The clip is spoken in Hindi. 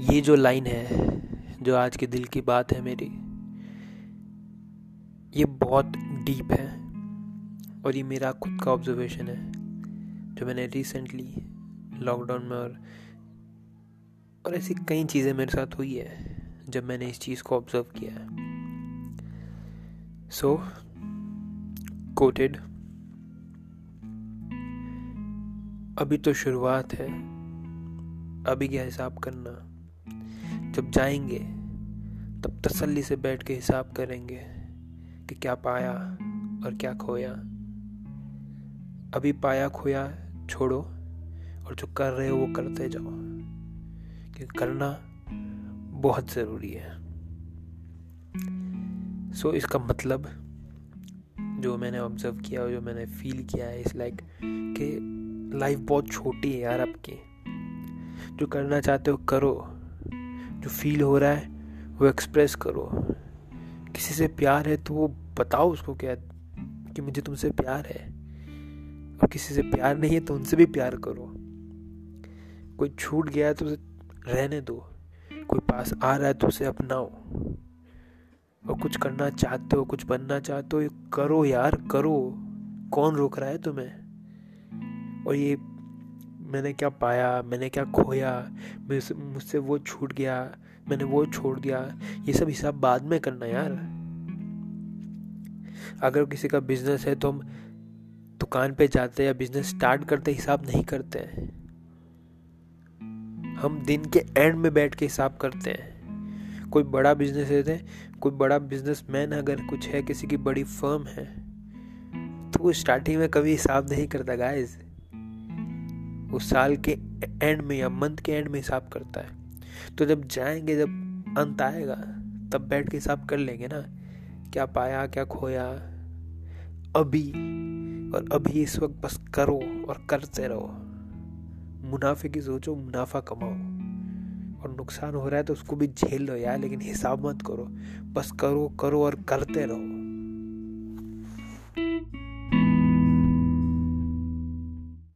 ये जो लाइन है, जो आज के दिल की बात है मेरी, ये बहुत डीप है और ये मेरा खुद का ऑब्जर्वेशन है, जो मैंने रिसेंटली लॉकडाउन में और और ऐसी कई चीज़ें मेरे साथ हुई है, जब मैंने इस चीज़ को ऑब्ज़र्व किया है। सो कोटेड अभी तो शुरुआत है, अभी क्या हिसाब करना? जब जाएँगे तब तसल्ली से बैठ के हिसाब करेंगे कि क्या पाया और क्या खोया। अभी पाया खोया छोड़ो और जो कर रहे हो वो करते जाओ क्योंकि करना बहुत ज़रूरी है। सो so, इसका मतलब जो मैंने ऑब्ज़र्व किया और जो मैंने फील किया है इस लाइक कि लाइफ बहुत छोटी है यार आपकी। जो करना चाहते हो करो जो फील हो रहा है, वो एक्सप्रेस करो। किसी से प्यार है तो वो बताओ उसको क्या, कि मुझे तुमसे प्यार है। और किसी से प्यार नहीं है तो उनसे भी प्यार करो। कोई छूट गया है तो उसे रहने दो। कोई पास आ रहा है तो उसे अपनाओ। और कुछ करना चाहते हो, कुछ बनना चाहते हो करो यार, करो। कौन रोक रहा है तुम्हें? और ये मैंने क्या पाया, मैंने क्या खोया मुझसे वो छूट गया, मैंने वो छोड़ दिया। ये सब हिसाब बाद में करना यार। अगर किसी का बिज़नेस है तो हम दुकान पे जाते या बिज़नेस स्टार्ट करते, हिसाब नहीं करते। हैं हम दिन के एंड में बैठ के हिसाब करते हैं। कोई बड़ा बिज़नेस है कोई बड़ा बिजनेसमैन अगर कुछ है, किसी की बड़ी फर्म है तो वो स्टार्टिंग में कभी हिसाब नहीं करता गाइस वो साल के एंड में या मंथ के एंड में हिसाब करता है। तो जब जाएँगे, जब अंत आएगा, तब बैठ के हिसाब कर लेंगे ना, क्या पाया, क्या खोया। अभी, और अभी इस वक्त बस करो और करते रहो। मुनाफे की सोचो, मुनाफा कमाओ। और नुकसान हो रहा है तो उसको भी झेल लो यार, लेकिन हिसाब मत करो। बस करो करो और करते रहो।